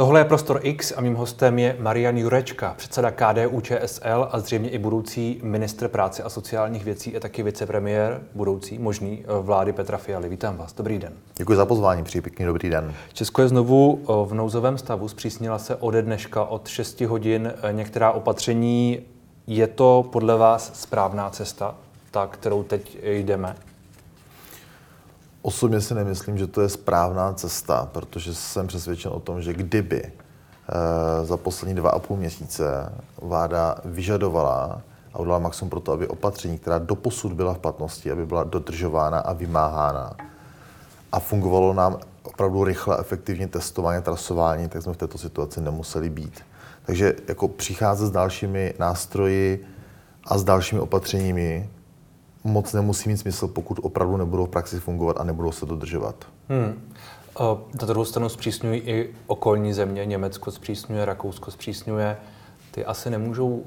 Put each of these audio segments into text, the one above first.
Tohle je Prostor X a mým hostem je Marian Jurečka, předseda KDU ČSL a zřejmě i budoucí ministr práce a sociálních věcí a taky vicepremiér budoucí, možný eh, vlády Petra Fialy. Vítám vás, dobrý den. Děkuji za pozvání, přeji pěkný dobrý den. Česko je znovu eh, v nouzovém stavu, zpřísnila se ode dneška od 6 hodin eh, některá opatření. Je to podle vás správná cesta, ta, kterou teď jdeme? Osobně si nemyslím, že to je správná cesta, protože jsem přesvědčen o tom, že kdyby eh, za poslední dva a půl měsíce vláda vyžadovala a udělala maximum pro to, aby opatření, která doposud byla v platnosti, aby byla dodržována a vymáhána a fungovalo nám opravdu rychle, efektivně testování, trasování, tak jsme v této situaci nemuseli být. Takže jako přicházet s dalšími nástroji a s dalšími opatřeními, moc nemusí mít smysl, pokud opravdu nebudou v praxi fungovat a nebudou se dodržovat. Hmm. Na druhou stranu zpřísňují i okolní země. Německo zpřísňuje, Rakousko zpřísňuje. Ty asi nemůžou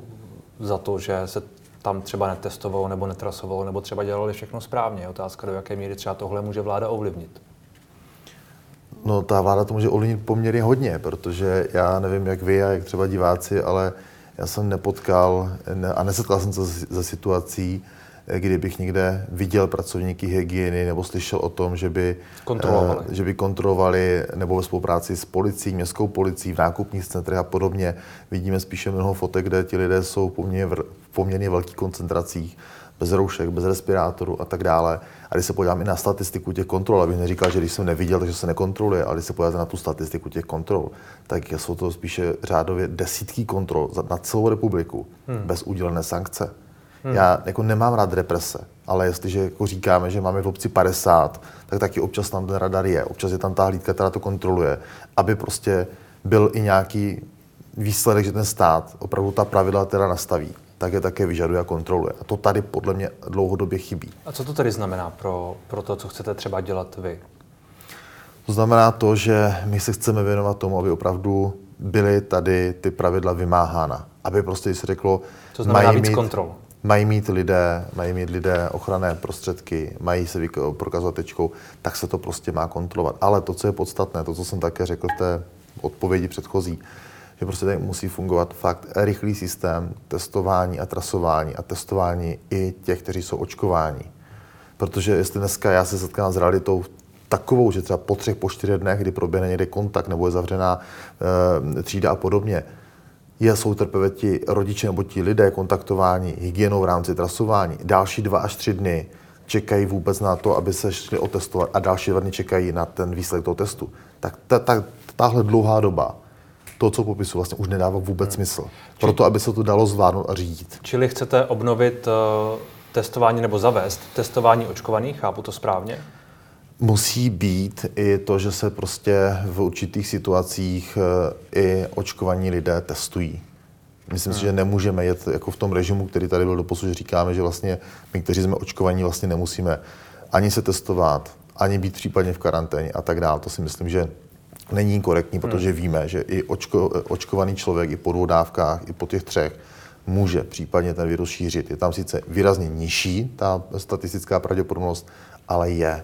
za to, že se tam třeba netestovalo nebo netrasovalo, nebo třeba dělali všechno správně. Je otázka, do jaké míry třeba tohle může vláda ovlivnit. No, ta vláda to může ovlivnit poměrně hodně, protože já nevím, jak vy a jak třeba diváci, ale já jsem nepotkal a nesetkal jsem se ze situací, kdybych někde viděl pracovníky hygieny nebo slyšel o tom, že by kontrolovali, že by kontrolovali nebo ve spolupráci s policií, městskou policií, v nákupních centrech a podobně. Vidíme spíše mnoho fotek, kde ti lidé jsou v poměrně, v poměrně velkých koncentracích, bez roušek, bez respirátoru a tak dále. A když se podívám i na statistiku těch kontrol, abych neříkal, že když jsem neviděl, takže se nekontroluje, ale když se podíváte na tu statistiku těch kontrol, tak jsou to spíše řádově desítky kontrol na celou republiku hmm. bez udělené sankce. Hmm. Já jako nemám rád represe, ale jestliže jako říkáme, že máme v obci 50, tak taky občas tam ten radar je. Občas je tam ta hlídka, která to kontroluje, aby prostě byl i nějaký výsledek, že ten stát opravdu ta pravidla teda nastaví tak je také vyžaduje a kontroluje. A to tady podle mě dlouhodobě chybí. A co to tedy znamená pro, pro to, co chcete třeba dělat vy? To znamená to, že my se chceme věnovat tomu, aby opravdu byly tady ty pravidla vymáhána. Aby prostě se řeklo, to znamená mají víc mít, kontrol mají mít lidé, mají mít lidé ochranné prostředky, mají se prokazovat tečkou, tak se to prostě má kontrolovat. Ale to, co je podstatné, to, co jsem také řekl v té odpovědi předchozí, že prostě tady musí fungovat fakt rychlý systém testování a trasování a testování i těch, kteří jsou očkováni. Protože jestli dneska já se setkám s realitou takovou, že třeba po třech, po čtyřech dnech, kdy proběhne někde kontakt nebo je zavřená e, třída a podobně, je, jsou teprve ti rodiče nebo ti lidé kontaktováni hygienou v rámci trasování. Další dva až tři dny čekají vůbec na to, aby se šli otestovat a další dva dny čekají na ten výsledek toho testu. Tak ta, ta, tahle dlouhá doba, to, co popisu, vlastně už nedává vůbec hmm. smysl. Proto, aby se to dalo zvládnout a řídit. Čili chcete obnovit uh, testování nebo zavést testování očkovaných, chápu to správně? Musí být i to, že se prostě v určitých situacích eh, i očkovaní lidé testují. Myslím hmm. si, že nemůžeme jet jako v tom režimu, který tady byl doposud, že říkáme, že vlastně my, kteří jsme očkovaní, vlastně nemusíme ani se testovat, ani být případně v karanténě a tak dále. To si myslím, že není korektní, protože hmm. víme, že i očko, očkovaný člověk i po dvou dávkách, i po těch třech, může případně ten virus šířit. Je tam sice výrazně nižší ta statistická pravděpodobnost, ale je.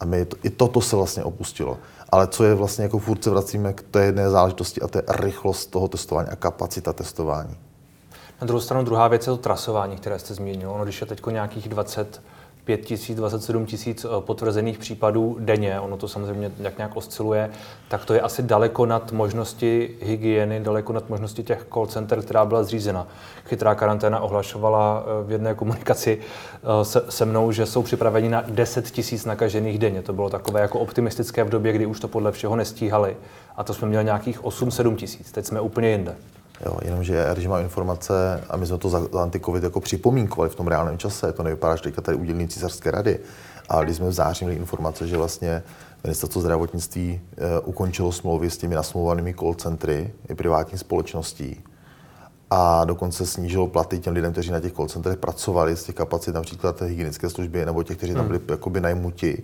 A my to, i toto se vlastně opustilo. Ale co je vlastně, jako furt se vracíme k té jedné záležitosti a to je rychlost toho testování a kapacita testování. Na druhou stranu druhá věc je to trasování, které jste zmínil. Ono, když je teď nějakých 20 5 tisíc, 27 tisíc eh, potvrzených případů denně, ono to samozřejmě jak nějak osciluje, tak to je asi daleko nad možnosti hygieny, daleko nad možnosti těch call center, která byla zřízena. Chytrá karanténa ohlašovala eh, v jedné komunikaci eh, se, se mnou, že jsou připraveni na 10 tisíc nakažených denně. To bylo takové jako optimistické v době, kdy už to podle všeho nestíhali. A to jsme měli nějakých 8-7 tisíc. Teď jsme úplně jinde. Jo, jenomže já, když mám informace, a my jsme to za, za antikovid jako připomínkovali v tom reálném čase, to nevypadá, že teďka tady udělení císařské rady, ale když jsme v září měli informace, že vlastně ministerstvo zdravotnictví e, ukončilo smlouvy s těmi nasmluvanými call centry i privátní společností a dokonce snížilo platy těm lidem, kteří na těch call centrech pracovali z těch kapacit, například hygienické služby nebo těch, kteří tam hmm. byli hmm. jakoby najmuti,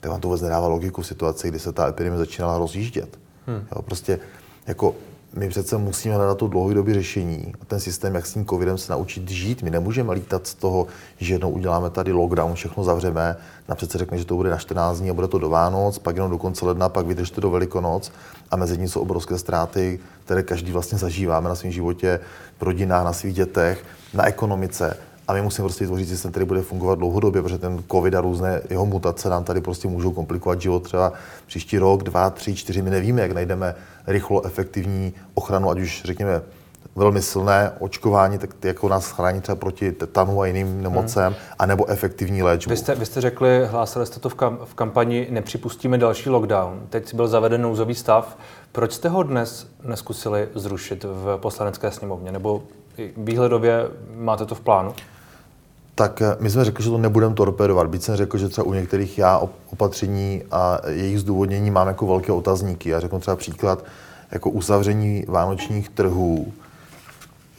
tak vám to vůbec nedává logiku v situaci, kdy se ta epidemie začínala rozjíždět. Hmm. Jo, prostě jako my přece musíme hledat to dlouhodobé řešení. Ten systém, jak s tím covidem se naučit žít. My nemůžeme lítat z toho, že jednou uděláme tady lockdown, všechno zavřeme, na přece řekne, že to bude na 14 dní a bude to do Vánoc, pak jenom do konce ledna, pak vydržte do Velikonoc a mezi tím jsou obrovské ztráty, které každý vlastně zažíváme na svém životě, v rodinách, na svých dětech, na ekonomice. A my musíme prostě vytvořit systém, který bude fungovat dlouhodobě, protože ten COVID a různé jeho mutace nám tady prostě můžou komplikovat život třeba příští rok, dva, tři, čtyři. My nevíme, jak najdeme rychlo efektivní ochranu, ať už řekněme velmi silné očkování, tak jako nás chrání třeba proti tetanu a jiným nemocem, hmm. anebo efektivní léčbu. Vy jste, vy jste řekli, hlásili jste to v, kam, v kampani, nepřipustíme další lockdown. Teď byl zaveden nouzový stav. Proč jste ho dnes neskusili zrušit v poslanecké sněmovně? Nebo výhledově máte to v plánu? Tak eh, my jsme řekli, že to nebudeme torpedovat. Byť jsem řekl, že třeba u některých já opatření a jejich zdůvodnění mám jako velké otazníky. Já řeknu třeba příklad jako uzavření vánočních trhů,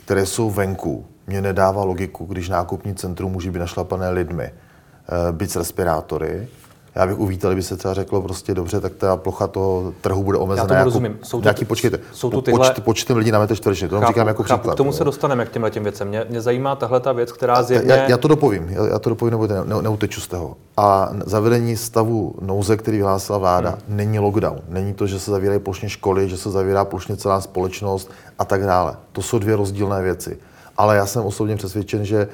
které jsou venku. Mně nedává logiku, když nákupní centrum může být našlapané lidmi, eh, být s respirátory, já bych uvítal, kdyby se třeba řeklo prostě dobře, tak ta plocha toho trhu bude omezená. Já tomu jako, rozumím. Jsou to, nějaký, počkejte, jsou to tyhle... počt, počtem lidí na metr čtvereční, to chápu, říkám jako chápu, příklad. K tomu se dostaneme, k těmhle těm věcem. Mě, mě zajímá tahle ta věc, která zjevně... Já, já, to dopovím, já, já to dopovím, nebo ne, neuteču z toho. A zavedení stavu nouze, který vyhlásila vláda, hmm. není lockdown. Není to, že se zavírají plošně školy, že se zavírá plošně celá společnost a tak dále. To jsou dvě rozdílné věci. Ale já jsem osobně přesvědčen, že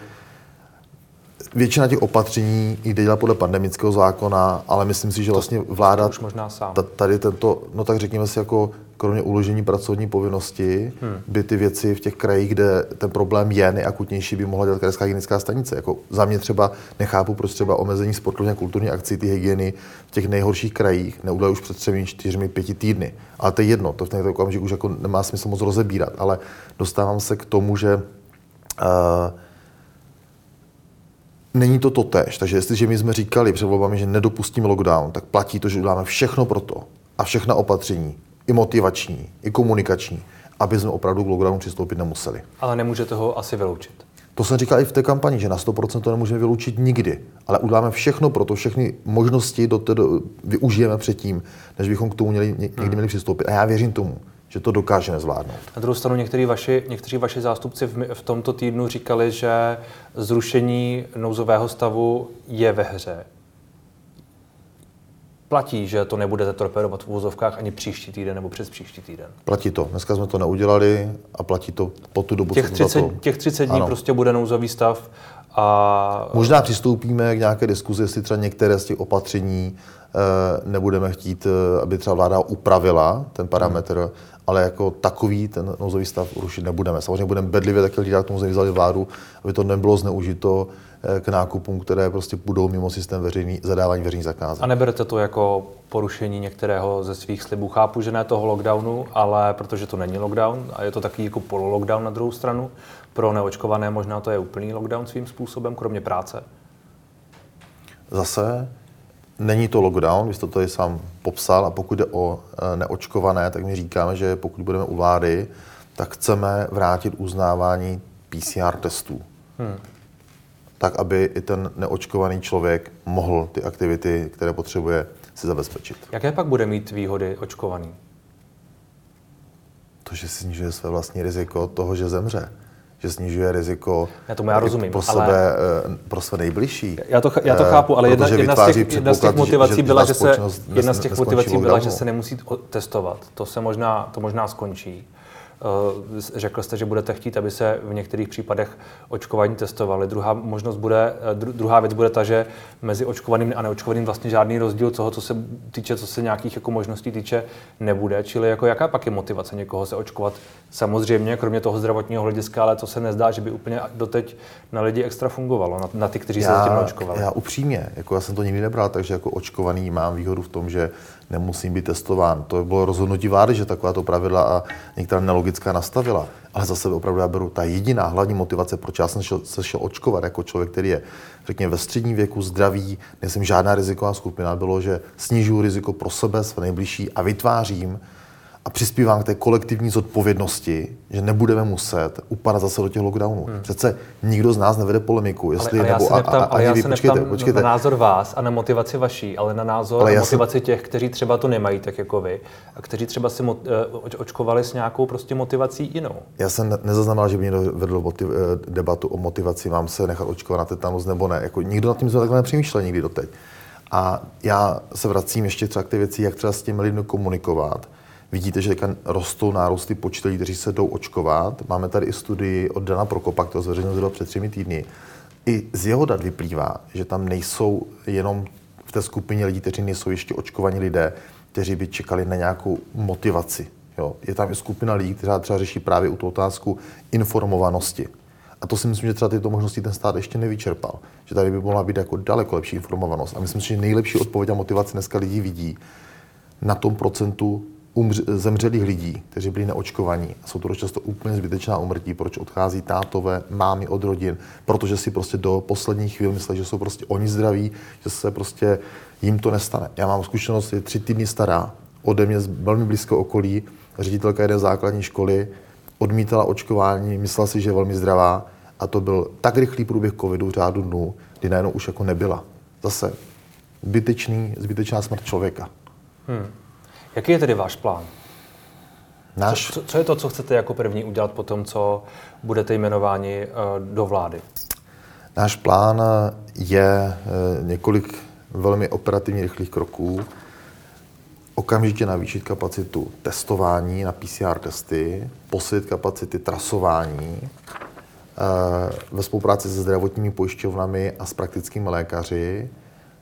většina těch opatření jde dělat podle pandemického zákona, ale myslím si, že vlastně vláda už možná sám. tady tento, no tak řekněme si jako kromě uložení pracovní povinnosti, hmm. by ty věci v těch krajích, kde ten problém je nejakutnější, by mohla dělat krajská hygienická stanice. Jako za mě třeba nechápu, proč třeba omezení sportovní a kulturní akcí, ty hygieny v těch nejhorších krajích neudělají už před třemi, čtyřmi, pěti týdny. Ale to je jedno, to v ten okamžik už jako nemá smysl moc rozebírat, ale dostávám se k tomu, že uh, Není to totéž. Takže jestliže my jsme říkali před volbami, že nedopustíme lockdown, tak platí to, že uděláme všechno pro to a všechna opatření, i motivační, i komunikační, aby jsme opravdu k lockdownu přistoupit nemuseli. Ale nemůžete ho asi vyloučit. To jsem říkal i v té kampani, že na 100% to nemůžeme vyloučit nikdy, ale uděláme všechno pro to, všechny možnosti do té, využijeme předtím, než bychom k tomu měli, někdy měli přistoupit. A já věřím tomu, že to dokážeme zvládnout. Na druhou stranu někteří vaši, někteří vaši zástupci v, v tomto týdnu říkali, že zrušení nouzového stavu je ve hře. Platí, že to nebudete torpedovat v úvozovkách ani příští týden nebo přes příští týden? Platí to. Dneska jsme to neudělali a platí to po tu dobu, těch 30, to... těch 30 dní ano. prostě bude nouzový stav a... Možná přistoupíme k nějaké diskuzi, jestli třeba některé z těch opatření Eh, nebudeme chtít, eh, aby třeba vláda upravila ten parametr, hmm. Ale jako takový ten nouzový stav rušit nebudeme. Samozřejmě budeme bedlivě také lidé k tomu vzali vládu, aby to nebylo zneužito eh, k nákupům, které prostě budou mimo systém veřejný, zadávání veřejných zakázek. A neberete to jako porušení některého ze svých slibů? Chápu, že ne toho lockdownu, ale protože to není lockdown a je to takový jako pololockdown na druhou stranu, pro neočkované možná to je úplný lockdown svým způsobem, kromě práce? Zase Není to lockdown, vy jste to tady sám popsal a pokud jde o e, neočkované, tak my říkáme, že pokud budeme u vlády, tak chceme vrátit uznávání PCR testů. Hmm. Tak, aby i ten neočkovaný člověk mohl ty aktivity, které potřebuje, si zabezpečit. Jaké pak bude mít výhody očkovaný? To, že si snižuje své vlastní riziko toho, že zemře že snižuje riziko já tomu já rozumím, pro, sebe, ale... Eh, pro své nejbližší. Já to, já to eh, chápu, ale jedna, jedna, z těch, jedna z těch motivací byla, že se, jedna z těch motivací byla, že se nemusí testovat. To se možná, to možná skončí. Eh, řekl jste, že budete chtít, aby se v některých případech očkování testovali. Druhá možnost bude, eh, druhá věc bude ta, že mezi očkovaným a neočkovaným vlastně žádný rozdíl toho, co se týče, co se nějakých jako možností týče, nebude. Čili jako jaká pak je motivace někoho se očkovat? Samozřejmě, kromě toho zdravotního hlediska, ale to se nezdá, že by úplně doteď na lidi extra fungovalo, na, na ty, kteří já, se zatím neočkovali. Já upřímně, jako já jsem to nikdy nebral, takže jako očkovaný mám výhodu v tom, že nemusím být testován. To bylo rozhodnutí vlády, že takováto pravidla a některá nelogická nastavila. Ale zase opravdu já beru ta jediná hlavní motivace, proč já jsem šel, se šel očkovat jako člověk, který je, řekněme, ve středním věku, zdravý, nejsem žádná riziková skupina, bylo, že snižuju riziko pro sebe, své nejbližší a vytvářím a přispívám k té kolektivní zodpovědnosti, že nebudeme muset upadat zase do těch lockdownů. Hmm. Přece nikdo z nás nevede polemiku, jestli ale, ale nebo já se neptám, a, a, ale já vy, se počkejte, neptám počkejte. na názor vás a na motivaci vaší, ale na názor Ale a motivaci jsem... těch, kteří třeba to nemají tak jako vy a kteří třeba si mo- eh, očkovali s nějakou prostě motivací jinou. Já jsem nezaznamenal, že by někdo vedl motiv, eh, debatu o motivaci, mám se nechat očkovat na tetanus nebo ne. Jako nikdo nad tím jsme takhle nepřemýšlel nikdy doteď. A já se vracím ještě třeba k té věci, jak třeba s těmi lidmi komunikovat. Vidíte, že rostou nárůsty počty lidí, kteří se jdou očkovat. Máme tady i studii od Dana Prokopa, kterou zveřejnil před třemi týdny. I z jeho dat vyplývá, že tam nejsou jenom v té skupině lidí, kteří nejsou ještě očkovaní lidé, kteří by čekali na nějakou motivaci. Jo. Je tam i skupina lidí, která třeba řeší právě u tu otázku informovanosti. A to si myslím, že třeba tyto možnosti ten stát ještě nevyčerpal. Že tady by mohla být jako daleko lepší informovanost. A myslím si, že nejlepší odpověď a motivace dneska lidí vidí na tom procentu umře, zemřelých lidí, kteří byli neočkovaní. Jsou to často úplně zbytečná umrtí, proč odchází tátové, mámy od rodin, protože si prostě do posledních chvíl myslí, že jsou prostě oni zdraví, že se prostě jim to nestane. Já mám zkušenost, je tři týdny stará, ode mě z velmi blízko okolí, ředitelka jedné základní školy, odmítala očkování, myslela si, že je velmi zdravá a to byl tak rychlý průběh covidu řádu dnů, kdy najednou už jako nebyla. Zase zbytečný, zbytečná smrt člověka. Hmm. Jaký je tedy váš plán? Náš... Co, co je to, co chcete jako první udělat po tom, co budete jmenováni uh, do vlády? Náš plán je uh, několik velmi operativně rychlých kroků. Okamžitě navýšit kapacitu testování na PCR testy, posílit kapacity trasování ve spolupráci se zdravotními pojišťovnami a s praktickými lékaři,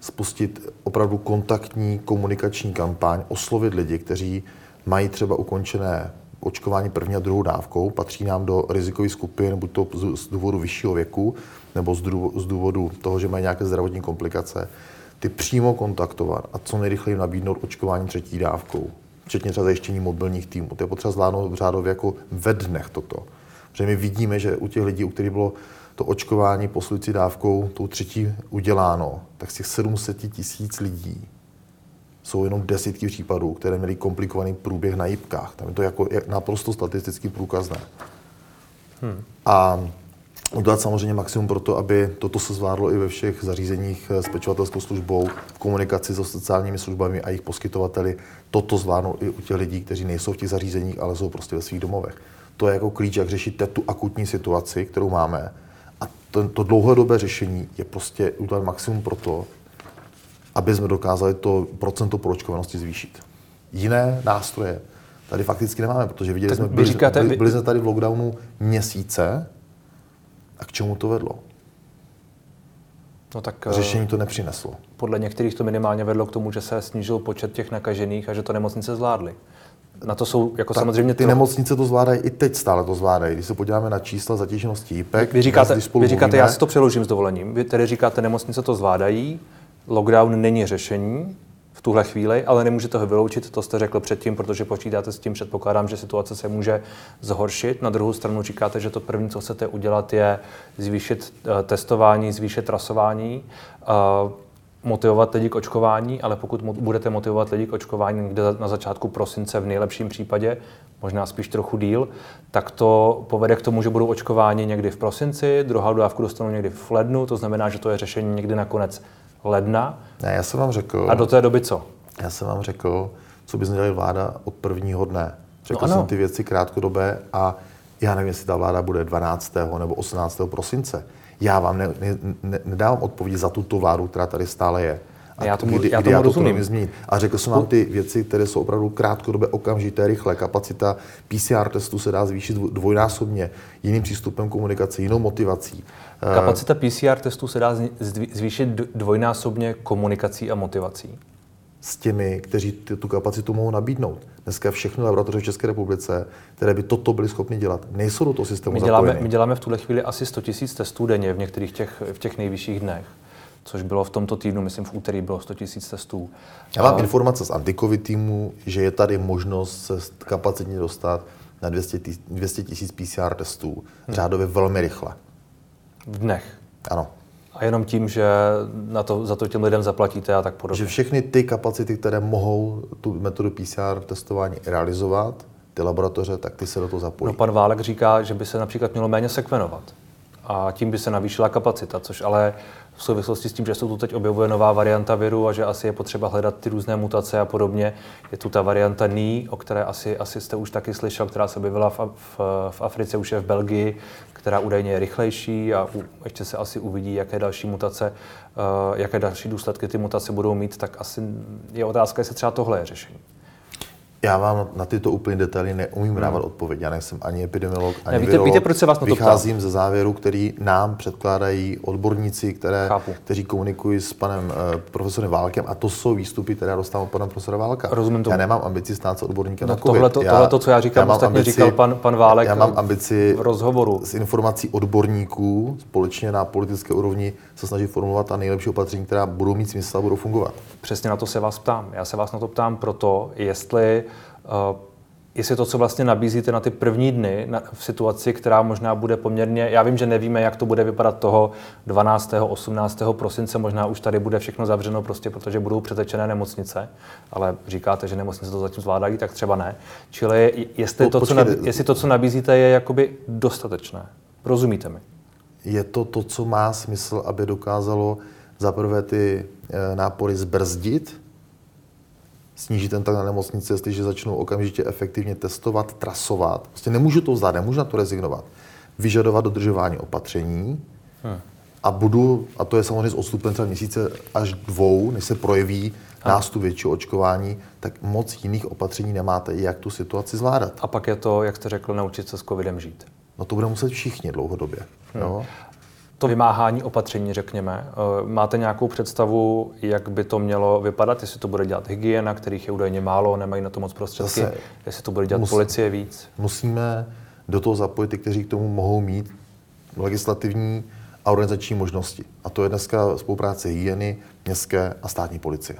spustit opravdu kontaktní komunikační kampaň, oslovit lidi, kteří mají třeba ukončené očkování první a druhou dávkou, patří nám do rizikových skupin, buď to z důvodu vyššího věku, nebo z důvodu toho, že mají nějaké zdravotní komplikace, ty přímo kontaktovat a co nejrychleji nabídnout očkování třetí dávkou, včetně třeba zajištění mobilních týmů. To je potřeba zvládnout v řádově jako ve dnech toto. Protože my vidíme, že u těch lidí, u kterých bylo to očkování posilující dávkou, tou třetí uděláno, tak z těch 700 tisíc lidí jsou jenom desítky případů, které měly komplikovaný průběh na jípkách. Tam je to jako naprosto statisticky průkazné. Hmm. A udělat samozřejmě maximum pro to, aby toto se zvládlo i ve všech zařízeních s pečovatelskou službou, v komunikaci s sociálními službami a jejich poskytovateli. Toto zvládnou i u těch lidí, kteří nejsou v těch zařízeních, ale jsou prostě ve svých domovech. To je jako klíč, jak řešit tu akutní situaci, kterou máme to, to dlouhodobé řešení je prostě udělat maximum pro to, aby jsme dokázali to procento proočkovanosti zvýšit. Jiné nástroje tady fakticky nemáme, protože viděli tak jsme, byli, říkáte, byli, byli jsme tady v lockdownu měsíce a k čemu to vedlo? No tak, Řešení to nepřineslo. Podle některých to minimálně vedlo k tomu, že se snížil počet těch nakažených a že to nemocnice zvládly na to jsou jako tak samozřejmě... Ty to... nemocnice to zvládají, i teď stále to zvládají. Když se podíváme na čísla zatíženosti IPEC, vy říkáte, vy říkáte mluvíme, já si to přeložím s dovolením, vy tedy říkáte, nemocnice to zvládají, lockdown není řešení v tuhle chvíli, ale nemůžete ho vyloučit, to jste řekl předtím, protože počítáte s tím, předpokládám, že situace se může zhoršit. Na druhou stranu říkáte, že to první, co chcete udělat, je zvýšit uh, testování, zvýšit trasování. Motivovat lidi k očkování, ale pokud budete motivovat lidi k očkování někde na začátku prosince v nejlepším případě, možná spíš trochu díl, tak to povede k tomu, že budou očkováni někdy v prosinci, druhou dávku dostanou někdy v lednu, to znamená, že to je řešení někdy na konec ledna. Ne, já jsem vám řekl. A do té doby co? Já jsem vám řekl, co by měla vláda od prvního dne. Řekl no jsem ty věci krátkodobé a já nevím, jestli ta vláda bude 12. nebo 18. prosince. Já vám ne, ne, ne, nedávám odpovědi za tuto vládu, která tady stále je. A já tomu, kdy, já tomu kdy já rozumím. To změnit. A řekl jsem vám ty věci, které jsou opravdu krátkodobě, okamžité, rychle. Kapacita PCR testu se dá zvýšit dvojnásobně jiným přístupem komunikace, jinou motivací. Kapacita PCR testu se dá zvýšit dvojnásobně komunikací a motivací? S těmi, kteří tu kapacitu mohou nabídnout. Dneska všechny laboratoře v České republice, které by toto byly schopny dělat, nejsou do toho systému my děláme, my děláme v tuhle chvíli asi 100 000 testů denně v některých těch, v těch nejvyšších dnech což bylo v tomto týdnu, myslím v úterý bylo 100 000 testů. Já mám a... informace z antikovid týmu, že je tady možnost se kapacitně dostat na 200 000 PCR testů, hmm. řádově velmi rychle. V dnech? Ano. A jenom tím, že na to, za to těm lidem zaplatíte a tak podobně. Že všechny ty kapacity, které mohou tu metodu PCR testování realizovat, ty laboratoře, tak ty se do toho zapojí. No pan Válek říká, že by se například mělo méně sekvenovat a tím by se navýšila kapacita, což ale v souvislosti s tím, že se tu teď objevuje nová varianta viru a že asi je potřeba hledat ty různé mutace a podobně, je tu ta varianta NI, o které asi, asi jste už taky slyšel, která se objevila v, v, v Africe, už je v Belgii, která údajně je rychlejší a u, ještě se asi uvidí, jaké další mutace, uh, jaké další důsledky ty mutace budou mít, tak asi je otázka, jestli třeba tohle je řešení. Já vám na tyto úplně detaily neumím hmm. dávat odpověď. Já nejsem ani epidemiolog, ani ne, víte, virolog. Víte, proč se vás na to Vycházím ze závěru, který nám předkládají odborníci, které, kteří komunikují s panem uh, profesorem Válkem a to jsou výstupy, které dostávám od pana profesora Válka. Rozumím tomu. Já nemám ambici stát se odborníkem no, na COVID. Tohle, to, tohle to, co já říkám, já ostatně ambici, říkal pan, pan Válek Já mám ambici v rozhovoru. s informací odborníků společně na politické úrovni se snažit formulovat ta nejlepší opatření, která budou mít smysl a budou fungovat. Přesně na to se vás ptám. Já se vás na to ptám proto, jestli jestli to, co vlastně nabízíte na ty první dny na, v situaci, která možná bude poměrně, já vím, že nevíme, jak to bude vypadat toho 12. 18. prosince, možná už tady bude všechno zavřeno prostě, protože budou přetečené nemocnice, ale říkáte, že nemocnice to zatím zvládají, tak třeba ne. Čili jestli, to, to, co, nabí, jestli to, co nabízíte, je jakoby dostatečné. Rozumíte mi? Je to to, co má smysl, aby dokázalo zaprvé ty e, nápory zbrzdit, snížit ten tlak na nemocnice, jestliže začnou okamžitě efektivně testovat, trasovat. Prostě nemůžu to vzdát, nemůžu na to rezignovat. Vyžadovat dodržování opatření hmm. a budu, a to je samozřejmě s odstupem třeba měsíce až dvou, než se projeví nástup většího očkování, tak moc jiných opatření nemáte, jak tu situaci zvládat. A pak je to, jak jste řekl, naučit se s covidem žít. No to budeme muset všichni dlouhodobě. Hmm. Jo? To vymáhání opatření, řekněme. Eh, máte nějakou představu, jak by to mělo vypadat? Jestli to bude dělat hygiena, kterých je údajně málo, nemají na to moc prostředky, Zase, jestli to bude dělat mus, policie víc? Musíme do toho zapojit ty, kteří k tomu mohou mít legislativní a organizační možnosti. A to je dneska spolupráce hygieny, městské a státní policie.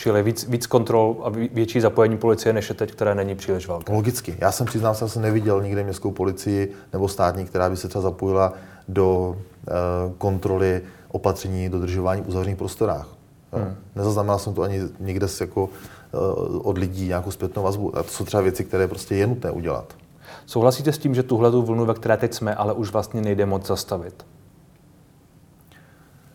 Čili víc, víc kontrol a větší zapojení policie, než je teď, které není příliš velké. Logicky. Já jsem přiznám, že jsem neviděl nikde městskou policii nebo státní, která by se třeba zapojila do eh, kontroly opatření dodržování uzavřených prostorách. Hmm. Nezaznamenal jsem to ani někde jako eh, od lidí nějakou zpětnou vazbu. A to jsou třeba věci, které prostě je nutné udělat. Souhlasíte s tím, že tuhle vlnu, ve které teď jsme, ale už vlastně nejde moc zastavit?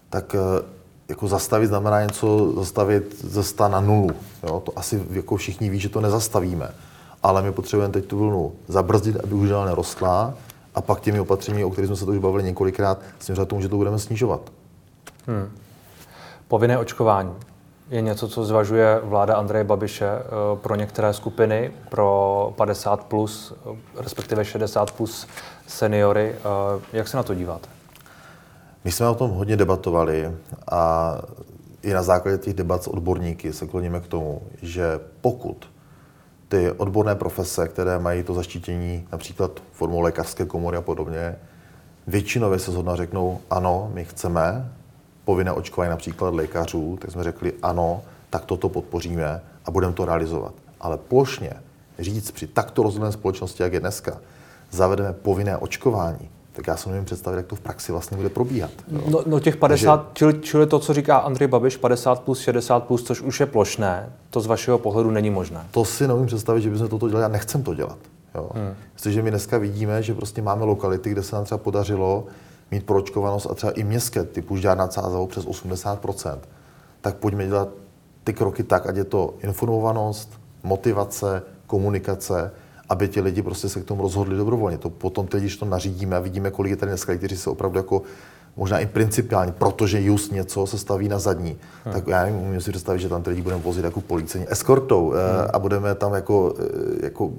Tak eh, jako zastavit znamená něco zastavit ze 100 na nulu. Jo? To asi jako všichni ví, že to nezastavíme. Ale my potřebujeme teď tu vlnu zabrzdit, aby už dál nerostla a pak těmi opatřeními, o kterých jsme se to už bavili několikrát, směřovat tomu, že to budeme snižovat. Hmm. Povinné očkování je něco, co zvažuje vláda Andreje Babiše eh, pro některé skupiny, pro 50 plus, eh, respektive 60 plus seniory. Eh, jak se na to díváte? My jsme o tom hodně debatovali a i na základě těch debat s odborníky se kloníme k tomu, že pokud ty odborné profese, které mají to zaštítění například formou lékařské komory a podobně, většinově se zhodna řeknou, ano, my chceme povinné očkování například lékařů, tak jsme řekli, ano, tak toto podpoříme a budeme to realizovat. Ale plošně říct při takto rozhodné společnosti, jak je dneska, zavedeme povinné očkování, tak já si nevím představit, jak to v praxi vlastně bude probíhat. No, no těch 50, Takže... čili, čili to, co říká Andrej Babiš, 50 plus, 60 plus, což už je plošné, to z vašeho pohledu není možné. To si nevím představit, že bychom toto dělali, já nechcem to dělat. Jo. Hmm. Protože my dneska vidíme, že prostě máme lokality, kde se nám třeba podařilo mít proočkovanost a třeba i městské typu Žďár nad Sázavou přes 80%, tak pojďme dělat ty kroky tak, ať je to informovanost, motivace, komunikace, aby ti lidi prostě se k tomu rozhodli dobrovolně. To potom teď, když to nařídíme a vidíme, kolik je tady dneska, kteří se opravdu jako možná i principiálně, protože just něco se staví na zadní. Hmm. Tak já nevím, umím si představit, že tam ty lidi budeme vozit jako policejní eskortou eh, hmm. a budeme tam jako, eh, jako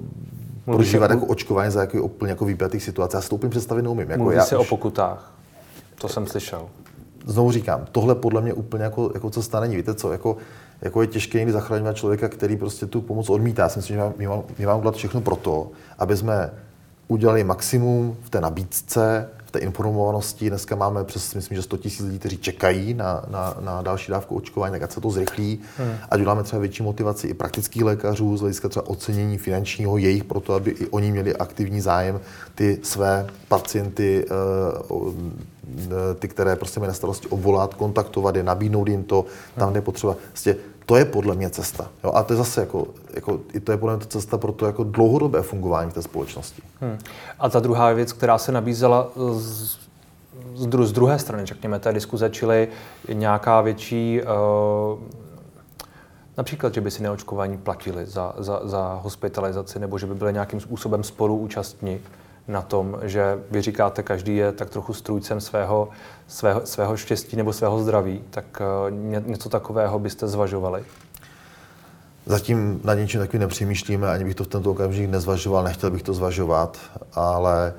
prožívat jako očkování za jako úplně jako výpjatých situací. Já si to úplně představit neumím. Jako Mluví já, se o pokutách. To jsem slyšel. Znovu říkám, tohle podle mě úplně jako, jako cesta není. Víte co, jako jako je těžké někdy zachraňovat člověka, který prostě tu pomoc odmítá. Já si myslím, že my máme udělat všechno pro to, aby jsme udělali maximum v té nabídce, té informovanosti. Dneska máme přes, myslím, že 100 000 lidí, kteří čekají na, na, na další dávku očkování, tak ať se to zrychlí. Hmm. Ať uděláme třeba větší motivaci i praktických lékařů z hlediska třeba ocenění finančního jejich, proto aby i oni měli aktivní zájem ty své pacienty, eh, ty, které prostě mají na starosti obvolat, kontaktovat je, nabídnout jim to, tam, kde je potřeba. Vlastně to je podle mě cesta. Jo? A to je zase jako, jako, i to je podle mě cesta pro to jako dlouhodobé fungování té společnosti. Hmm. A ta druhá věc, která se nabízela z, z, dru, z druhé strany, řekněme, té diskuze, čili nějaká větší uh, Například, že by si neočkování platili za, za, za hospitalizaci, nebo že by byly nějakým způsobem spoluúčastní na tom, že vy říkáte, každý je tak trochu strůjcem svého, svého, svého štěstí nebo svého zdraví, tak uh, něco takového byste zvažovali? Zatím na něčím takovým nepřemýšlíme, ani bych to v tento okamžik nezvažoval, nechtěl bych to zvažovat, ale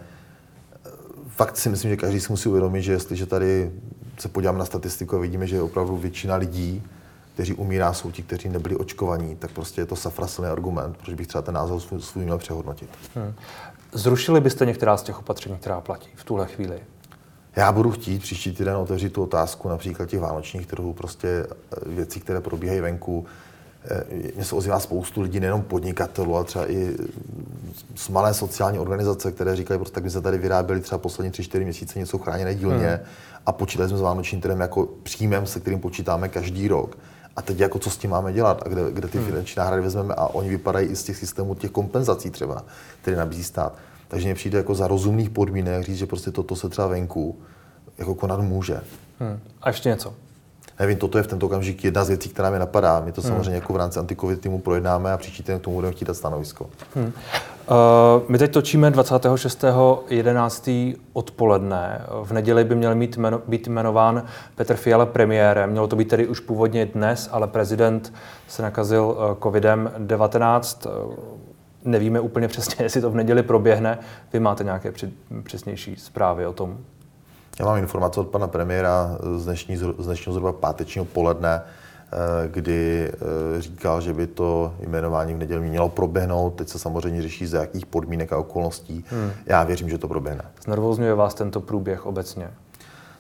eh, fakt si myslím, že každý si musí uvědomit, že jestliže tady se podíváme na statistiku a vidíme, že opravdu většina lidí, kteří umírá, jsou ti, kteří nebyli očkovaní, tak prostě je to safrasilný argument, proč bych třeba ten názor svůj, svůj měl přehodnotit. Hmm. Zrušili byste některá z těch opatření, která platí v tuhle chvíli? Já budu chtít příští týden otevřít tu otázku například těch vánočních trhů, prostě eh, věcí, které probíhají venku. Eh, mně se ozývá spoustu lidí, nejenom podnikatelů, ale třeba i z malé sociální organizace, které říkají, prostě tak my se tady vyráběli třeba poslední 3-4 měsíce něco chráněné dílně hmm. a počítali jsme s vánočním trhem jako příjmem, se kterým počítáme každý rok. A teď jako co s tím máme dělat a kde, kde ty hmm. finanční náhrady vezmeme a oni vypadají i z těch systémů těch kompenzací třeba, které nabízí stát. Takže mně přijde jako za rozumných podmínek říct, že prostě toto se třeba venku jako konat může. Hmm. A ještě něco? Nevím, toto je v tento okamžik jedna z věcí, která mi napadá. My to hmm. samozřejmě jako v rámci antikovid týmu projednáme a příští týden k tomu budeme chtít dát stanovisko. Hmm. Uh, my teď točíme 26.11. odpoledne. V neděli by měl mít jmeno, být jmenován Petr Fiala premiérem. Mělo to být tedy už původně dnes, ale prezident se nakazil uh, COVID-19. Uh, nevíme úplně přesně, jestli to v neděli proběhne. Vy máte nějaké přesnější zprávy o tom? Já mám informace od pana premiéra z, dnešní, z dnešního zhruba pátečního poledne, eh, kdy eh, říkal, že by to jmenování v neděli mělo proběhnout. Teď se samozřejmě řeší, za jakých podmínek a okolností. Hmm. Já věřím, že to proběhne. Znervozňuje vás tento průběh obecně?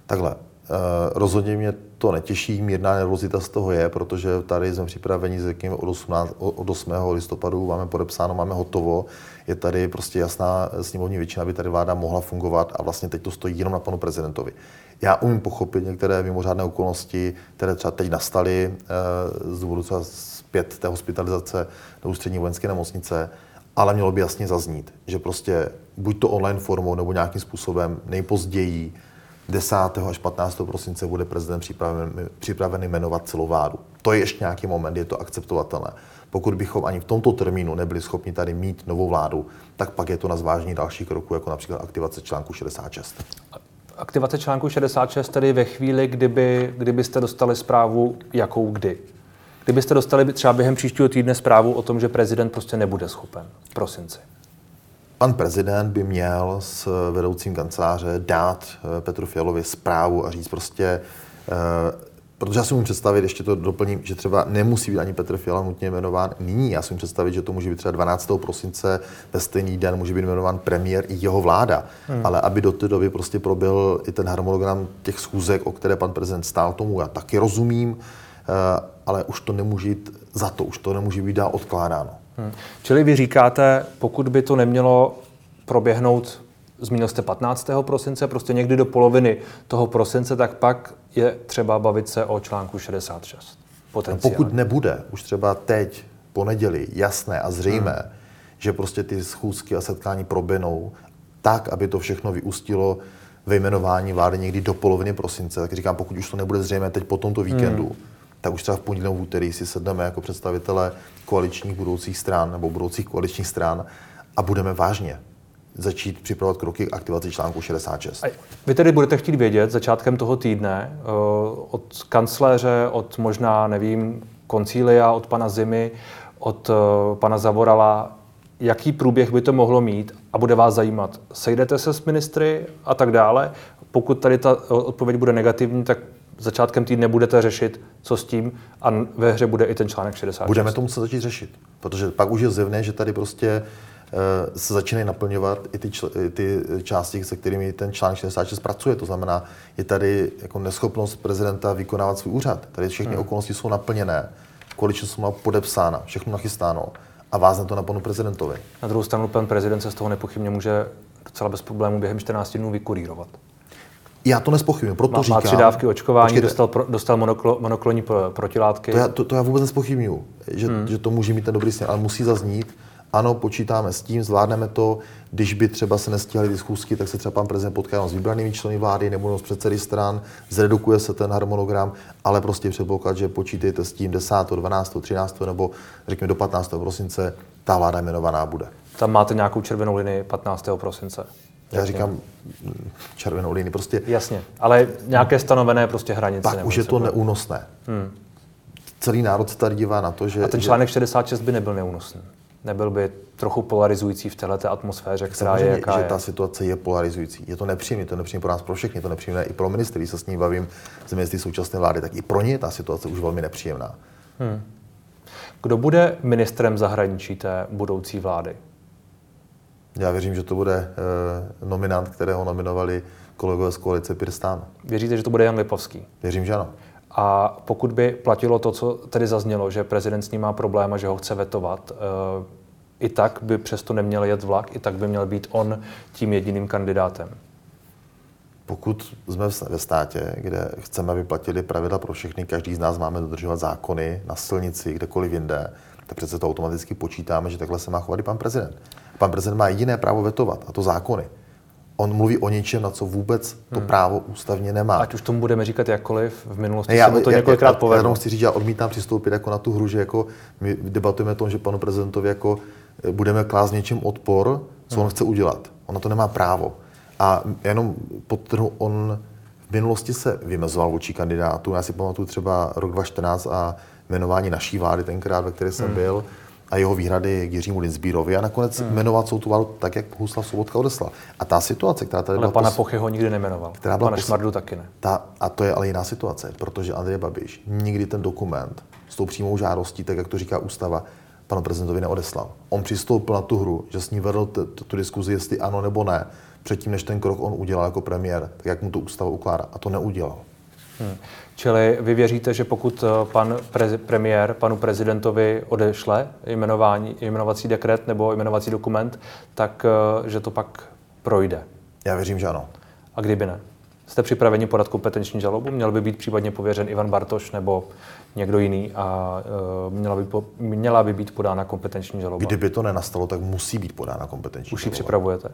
Takhle. Eh, rozhodně mě to netěší, mírná nervozita z toho je, protože tady jsme připraveni, řekněme, od, 18, od 8. listopadu máme podepsáno, máme hotovo, je tady prostě jasná sněmovní většina, aby tady vláda mohla fungovat a vlastně teď to stojí jenom na panu prezidentovi. Já umím pochopit některé mimořádné okolnosti, které třeba teď nastaly eh, z důvodu třeba zpět té hospitalizace do ústřední vojenské nemocnice, ale mělo by jasně zaznít, že prostě buď to online formou nebo nějakým způsobem nejpozději 10. až 15. prosince bude prezident připraven, připraven jmenovat celou vládu. To je ještě nějaký moment, je to akceptovatelné. Pokud bychom ani v tomto termínu nebyli schopni tady mít novou vládu, tak pak je to na zvážení dalších kroků, jako například aktivace článku 66. Aktivace článku 66 tedy ve chvíli, kdyby, kdybyste dostali zprávu, jakou kdy? Kdybyste dostali třeba během příštího týdne zprávu o tom, že prezident prostě nebude schopen v prosinci. Pan prezident by měl s vedoucím kanceláře dát eh, Petru Fialovi zprávu a říct prostě, eh, protože já si můžu představit, ještě to doplním, že třeba nemusí být ani Petr Fiala nutně jmenován nyní. Já si můžu představit, že to může být třeba 12. prosince, ve stejný den může být jmenován premiér i jeho vláda. Hmm. Ale aby do té doby prostě probyl i ten harmonogram těch schůzek, o které pan prezident stál, tomu já taky rozumím, eh, ale už to nemůže jít za to, už to nemůže být dál odkládáno. Hmm. Čili vy říkáte, pokud by to nemělo proběhnout, zmínil jste 15. prosince, prostě někdy do poloviny toho prosince, tak pak je třeba bavit se o článku 66. No pokud nebude už třeba teď, po neděli, jasné a zřejmé, hmm. že prostě ty schůzky a setkání proběhnou tak, aby to všechno vyústilo ve jmenování vlády někdy do poloviny prosince, tak říkám, pokud už to nebude zřejmé teď po tomto víkendu, hmm tak už třeba v pondělí v úterý si sedneme jako představitelé koaličních budoucích stran nebo budoucích koaličních stran a budeme vážně začít připravovat kroky k aktivaci článku 66. Vy tedy budete chtít vědět začátkem toho týdne eh, od kancléře, od možná, nevím, koncília, od pana Zimy, od eh, pana Zavorala, jaký průběh by to mohlo mít a bude vás zajímat. Sejdete se s ministry a tak dále. Pokud tady ta odpověď bude negativní, tak začátkem týdne budete řešit, co s tím a ve hře bude i ten článek 60. Budeme to muset začít řešit, protože pak už je zjevné, že tady prostě eh, se začínají naplňovat i ty, čl, ty části, se kterými ten článek 66 pracuje. To znamená, je tady jako neschopnost prezidenta vykonávat svůj úřad. Tady všechny hmm. okolnosti jsou naplněné, koaliční smlouva podepsána, všechno nachystáno a vázne to na panu prezidentovi. Na druhou stranu pan prezident se z toho nepochybně může docela bez problémů během 14 dnů vykurírovat. Já to nespochybnuju, proto má, říkám... Má tři dávky očkování, počkejte, dostal, pro, dostal monoklo, monoklonní protilátky. To já, to, to já vůbec nespochybnuju, že, hmm. že to může mít ten dobrý směr, ale musí zaznít, ano, počítáme s tím, zvládneme to, když by třeba se nestíhaly ty tak se třeba pan prezident potká s vybranými členy vlády nebo s předsedy stran, zredukuje se ten harmonogram, ale prostě předpoklad, že počítejte s tím 10., 12., 13. nebo řekněme do 15. prosince ta vláda jmenovaná bude. Tam máte nějakou červenou linii 15. prosince. Já říkám červenou linii, prostě. Jasně, ale nějaké stanovené prostě hranice. Tak už je to neúnosné. Hmm. Celý národ se tady dívá na to, že... A ten článek 66 by nebyl neúnosný nebyl by trochu polarizující v této atmosféře, která Samozřejmě, je jaká že je. ta situace je polarizující. Je to nepříjemné, to nepříjemné pro nás, pro všechny, to nepříjemné i pro ministry, když se s ním bavím z ministry současné vlády, tak i pro ně je ta situace už velmi nepříjemná. Hmm. Kdo bude ministrem zahraničí té budoucí vlády? Já věřím, že to bude eh, nominant, kterého nominovali kolegové z koalice Pirstán. Věříte, že to bude Jan Lipovský? Věřím, že ano. A pokud by platilo to, co tedy zaznělo, že prezident s ním má problém a že ho chce vetovat, eh, i tak by přesto neměl jet vlak, i tak by měl být on tím jediným kandidátem. Pokud jsme ve státě, kde chceme, aby platili pravidla pro všechny, každý z nás máme dodržovat zákony na silnici, kdekoliv jinde, tak přece to automaticky počítáme, že takhle se má chovat i pan prezident. Pan prezident má jediné právo vetovat, a to zákony on mluví o něčem, na co vůbec to hmm. právo ústavně nemá. Ať už tomu budeme říkat jakkoliv, v minulosti ne, já, se to já, několikrát povedlo. Já chci říct, já odmítám přistoupit jako na tu hru, že jako my debatujeme o tom, že panu prezidentovi jako budeme klást něčem odpor, co hmm. on chce udělat. On na to nemá právo. A jenom podtrhu, on v minulosti se vymezoval vůči kandidátu. Já si pamatuju třeba rok 2014 a jmenování naší vlády tenkrát, ve které jsem hmm. byl a jeho výhrady k Jiřímu Linsbírovi a nakonec hmm. jmenovat jsou tu vládu tak, jak Huslav Sobotka odeslal. A ta situace, která tady ale byla... pana Pochy ho nikdy nemenoval. Která byla pana Šmardu taky ne. Ta, a to je ale jiná situace, protože Andrej Babiš nikdy ten dokument s tou přímou žádostí, tak jak to říká ústava, panu prezidentovi neodeslal. On přistoupil na tu hru, že s ní vedl t- t- tu diskuzi, jestli ano nebo ne, předtím, než ten krok on udělal jako premiér, tak jak mu to ústava ukládá. A to neudělal. Hmm. Čili vy věříte, že pokud eh, pan prez, premiér panu prezidentovi odešle jmenování, jmenovací dekret nebo jmenovací dokument, tak eh, že to pak projde? Já věřím, že ano. A kdyby ne? Jste připraveni podat kompetenční žalobu? Měl by být případně pověřen Ivan Bartoš nebo někdo jiný a uh, měla, by po, měla by být podána kompetenční žaloba? Kdyby to nenastalo, tak musí být podána kompetenční Už ji připravujete?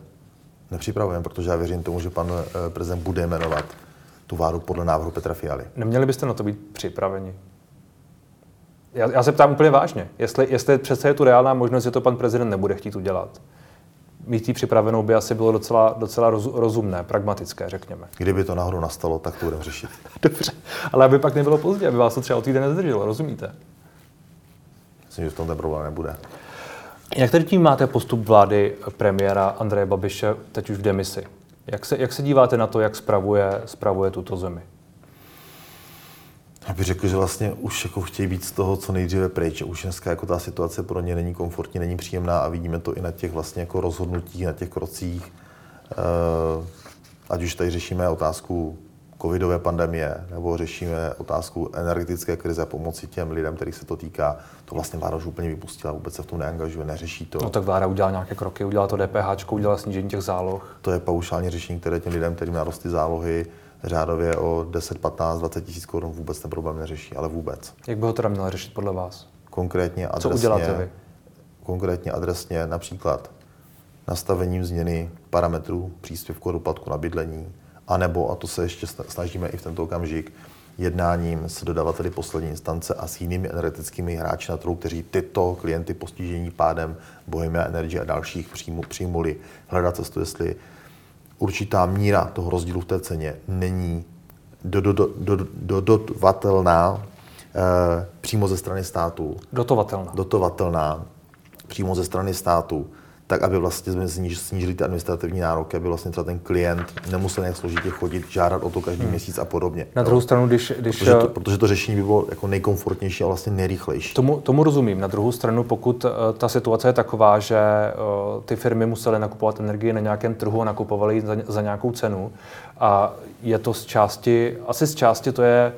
Nepřipravujeme, protože já věřím tomu, že pan prezident bude jmenovat tu vládu podle návrhu Petra Fialy. Neměli byste na to být připraveni? Já, já se ptám úplně vážně. Jestli, jestli přece je tu reálná možnost, že to pan prezident nebude chtít udělat. Mít ji připravenou by asi bylo docela, docela roz, rozumné, pragmatické, řekněme. Kdyby to náhodou nastalo, tak to budeme řešit. Dobře, ale aby pak nebylo pozdě, aby vás to třeba o týden nezdrželo, rozumíte? Myslím, že v tom ten problém nebude. Jak tedy tím máte postup vlády premiéra Andreje Babiše teď už v demisi? Jak se, jak se díváte na to, jak spravuje, spravuje tuto zemi? Já bych řekl, že vlastně už jako chtějí být z toho co nejdříve pryč. Už dneska jako ta situace pro ně není komfortní, není příjemná a vidíme to i na těch vlastně jako rozhodnutích, na těch krocích. Eh, ať už tady řešíme otázku covidové pandemie, nebo řešíme otázku energetické krize a pomoci těm lidem, kterých se to týká, to vlastně vláda už úplně vypustila, vůbec se v tom neangažuje, neřeší to. No tak vláda udělala nějaké kroky, udělala to DPH, udělala snížení těch záloh. To je paušální řešení, které těm lidem, kterým narostly zálohy, řádově o 10, 15, 20 tisíc korun vůbec ten problém neřeší, ale vůbec. Jak by ho teda měla řešit podle vás? Konkrétně adresně, Co uděláte vy? Konkrétně adresně například nastavením změny parametrů příspěvku a doplatku na bydlení, anebo, a to se ještě snažíme i v tento okamžik, jednáním s dodavateli poslední instance a s jinými energetickými hráči na trhu, kteří tyto klienty postižení pádem Bohemia Energy a dalších přijmu, přijmuli hledat cestu, jestli určitá míra toho rozdílu v té ceně není dodovatelná eh, přímo ze strany státu. Dotovatelná. Dotovatelná přímo ze strany státu, tak aby vlastně jsme snížili ty administrativní nároky, aby vlastně třeba ten klient nemusel nějak složitě chodit, žádat o to každý hmm. měsíc a podobně. Na druhou stranu, když... když protože, to, protože to řešení by bylo jako nejkomfortnější a vlastně nejrychlejší. Tomu, tomu rozumím. Na druhou stranu, pokud uh, ta situace je taková, že uh, ty firmy musely nakupovat energii na nějakém trhu a nakupovali za, za nějakou cenu a je to z části, asi z části to je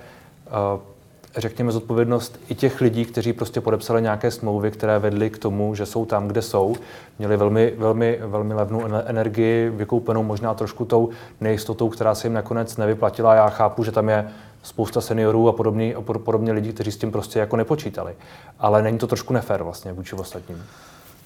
řekněme, zodpovědnost i těch lidí, kteří prostě podepsali nějaké smlouvy, které vedly k tomu, že jsou tam, kde jsou, měli velmi, velmi, velmi levnou energii, vykoupenou možná trošku tou nejistotou, která se jim nakonec nevyplatila. Já chápu, že tam je spousta seniorů a podobně, a podobně lidí, kteří s tím prostě jako nepočítali. Ale není to trošku nefér vlastně vůči ostatním.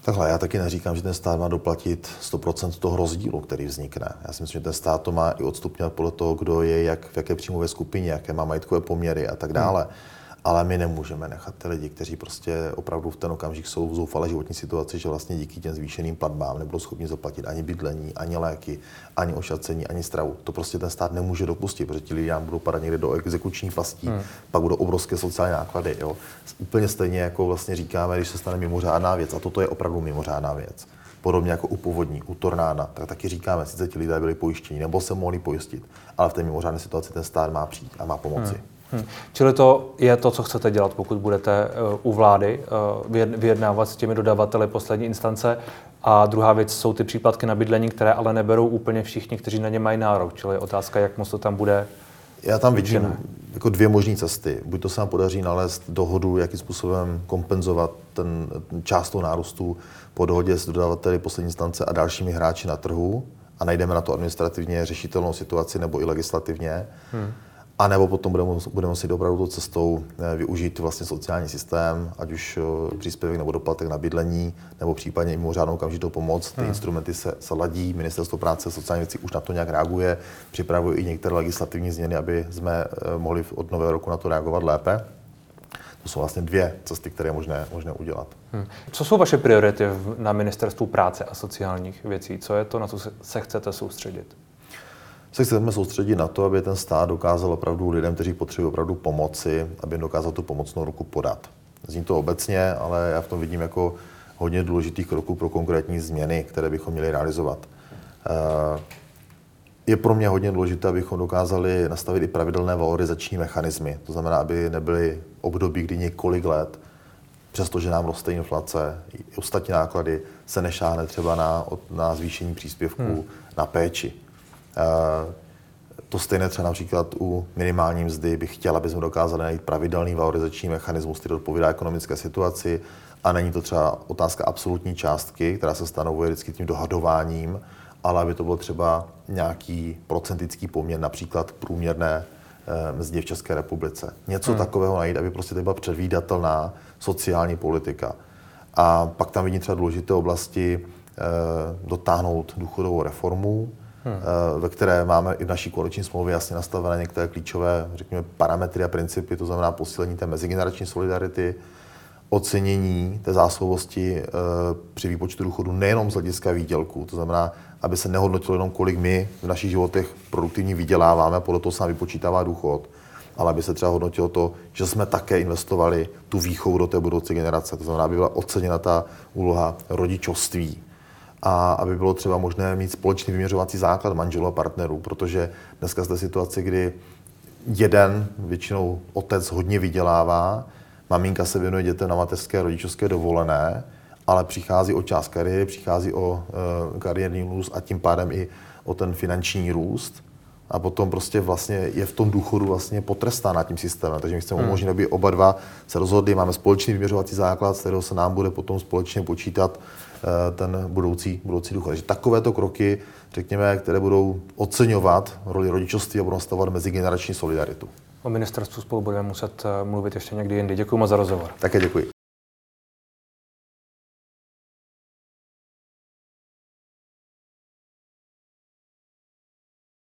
Takhle, já taky neříkám, že ten stát má doplatit 100% toho rozdílu, který vznikne. Já si myslím, že ten stát to má i odstupňovat podle toho, kdo je, jak, v jaké příjmové skupině, jaké má majetkové poměry a tak dále. Hmm ale my nemůžeme nechat ty lidi, kteří prostě opravdu v ten okamžik jsou v zoufalé životní situaci, že vlastně díky těm zvýšeným platbám nebudou schopni zaplatit ani bydlení, ani léky, ani ošacení, ani stravu. To prostě ten stát nemůže dopustit, protože ti lidé nám budou padat někde do exekučních pastí, hmm. pak budou obrovské sociální náklady. Jo. Úplně stejně jako vlastně říkáme, když se stane mimořádná věc, a toto je opravdu mimořádná věc. Podobně jako u povodní, u tornáda, tak taky říkáme, sice ti lidé byli pojištěni nebo se mohli pojistit, ale v té mimořádné situaci ten stát má přijít a má pomoci. Hmm. Hmm. Čili to je to, co chcete dělat, pokud budete uh, u vlády uh, vyjednávat s těmi dodavateli poslední instance. A druhá věc jsou ty příplatky na bydlení, které ale neberou úplně všichni, kteří na ně mají nárok. Čili otázka, jak moc to tam bude já tam vidím jako dvě možné cesty. Buď to se nám podaří nalézt dohodu, jakým způsobem kompenzovat ten část toho nárůstu po dohodě s dodavateli poslední instance a dalšími hráči na trhu a najdeme na to administrativně řešitelnou situaci nebo i legislativně. Hmm. A nebo potom budeme, budeme muset opravdu tou cestou eh, využít vlastně sociální systém, ať už eh, příspěvek nebo doplatek na bydlení, nebo případně mimořádnou okamžitou pomoc. Ty hmm. instrumenty se, se ladí, Ministerstvo práce a sociální věcí už na to nějak reaguje, připravuje i některé legislativní změny, aby jsme eh, mohli od nového roku na to reagovat lépe. To jsou vlastně dvě cesty, které je možné, možné udělat. Hmm. Co jsou vaše priority na Ministerstvu práce a sociálních věcí? Co je to, na co se chcete soustředit? Se chceme soustředit na to, aby ten stát dokázal opravdu lidem, kteří potřebují opravdu pomoci, aby dokázal tu pomocnou ruku podat. Zní to obecně, ale já v tom vidím jako hodně důležitých kroků pro konkrétní změny, které bychom měli realizovat. Eh, je pro mě hodně důležité, abychom dokázali nastavit i pravidelné valorizační mechanismy. To znamená, aby nebyly období, kdy několik let, přestože nám roste inflace, i ostatní náklady, se nešáhne třeba na, na zvýšení příspěvků hmm. na péči. Eh, to stejné třeba například u minimální mzdy bych chtěl, aby jsme dokázali najít pravidelný valorizační mechanismus, který odpovídá ekonomické situaci. A není to třeba otázka absolutní částky, která se stanovuje vždycky tím dohadováním, ale aby to byl třeba nějaký procentický poměr, například průměrné eh, mzdě v České republice. Něco hmm. takového najít, aby prostě to byla předvídatelná sociální politika. A pak tam vidím třeba důležité oblasti eh, dotáhnout důchodovou reformu, hmm. ve které máme i v naší koaliční smlouvě jasně nastavené některé klíčové, řekněme, parametry a principy, to znamená posílení té mezigenerační solidarity, ocenění té zásluhovosti eh, při výpočtu důchodu nejenom z hlediska výdělku, to znamená, aby se nehodnotilo jenom, kolik my v našich životech produktivně vyděláváme, podle toho se nám vypočítává důchod, ale aby se třeba hodnotilo to, že jsme také investovali tu výchovu do té budoucí generace. To znamená, aby byla oceněna ta úloha rodičovství, a aby bylo třeba možné mít společný vyměřovací základ manželů a partnerů, protože dneska jste situaci, kdy jeden, většinou otec hodně vydělává, maminka se věnuje dětem na mateřské a rodičovské dovolené, ale přichází o část kariéry, přichází o e, kariérní růst a tím pádem i o ten finanční růst. A potom prostě vlastně je v tom důchodu vlastně potrestána tím systémem. Takže my chceme hmm. umožnit, aby oba dva se rozhodli, máme společný vyměřovací základ, z kterého se nám bude potom společně počítat ten budoucí, budoucí důchod. Takže takovéto kroky, řekněme, které budou oceňovat roli rodičovství a budou nastavovat mezigenerační solidaritu. O ministerstvu spolu budeme muset eh, mluvit ještě někdy jindy. Děkuji moc za rozhovor. Také děkuji.